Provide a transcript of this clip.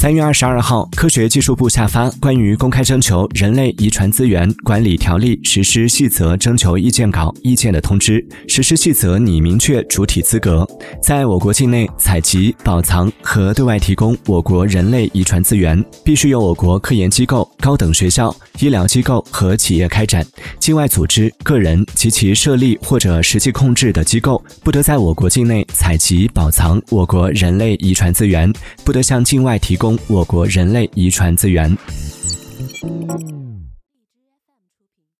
三月二十二号，科学技术部下发关于公开征求人类遗传资源管理条例实施细则征求意见稿意见的通知。实施细则拟明确主体资格，在我国境内采集、保藏和对外提供我国人类遗传资源，必须由我国科研机构、高等学校、医疗机构和企业开展。境外组织、个人及其设立或者实际控制的机构，不得在我国境内采集、保藏我国人类遗传资源，不得向境外提供我国人类遗传资源。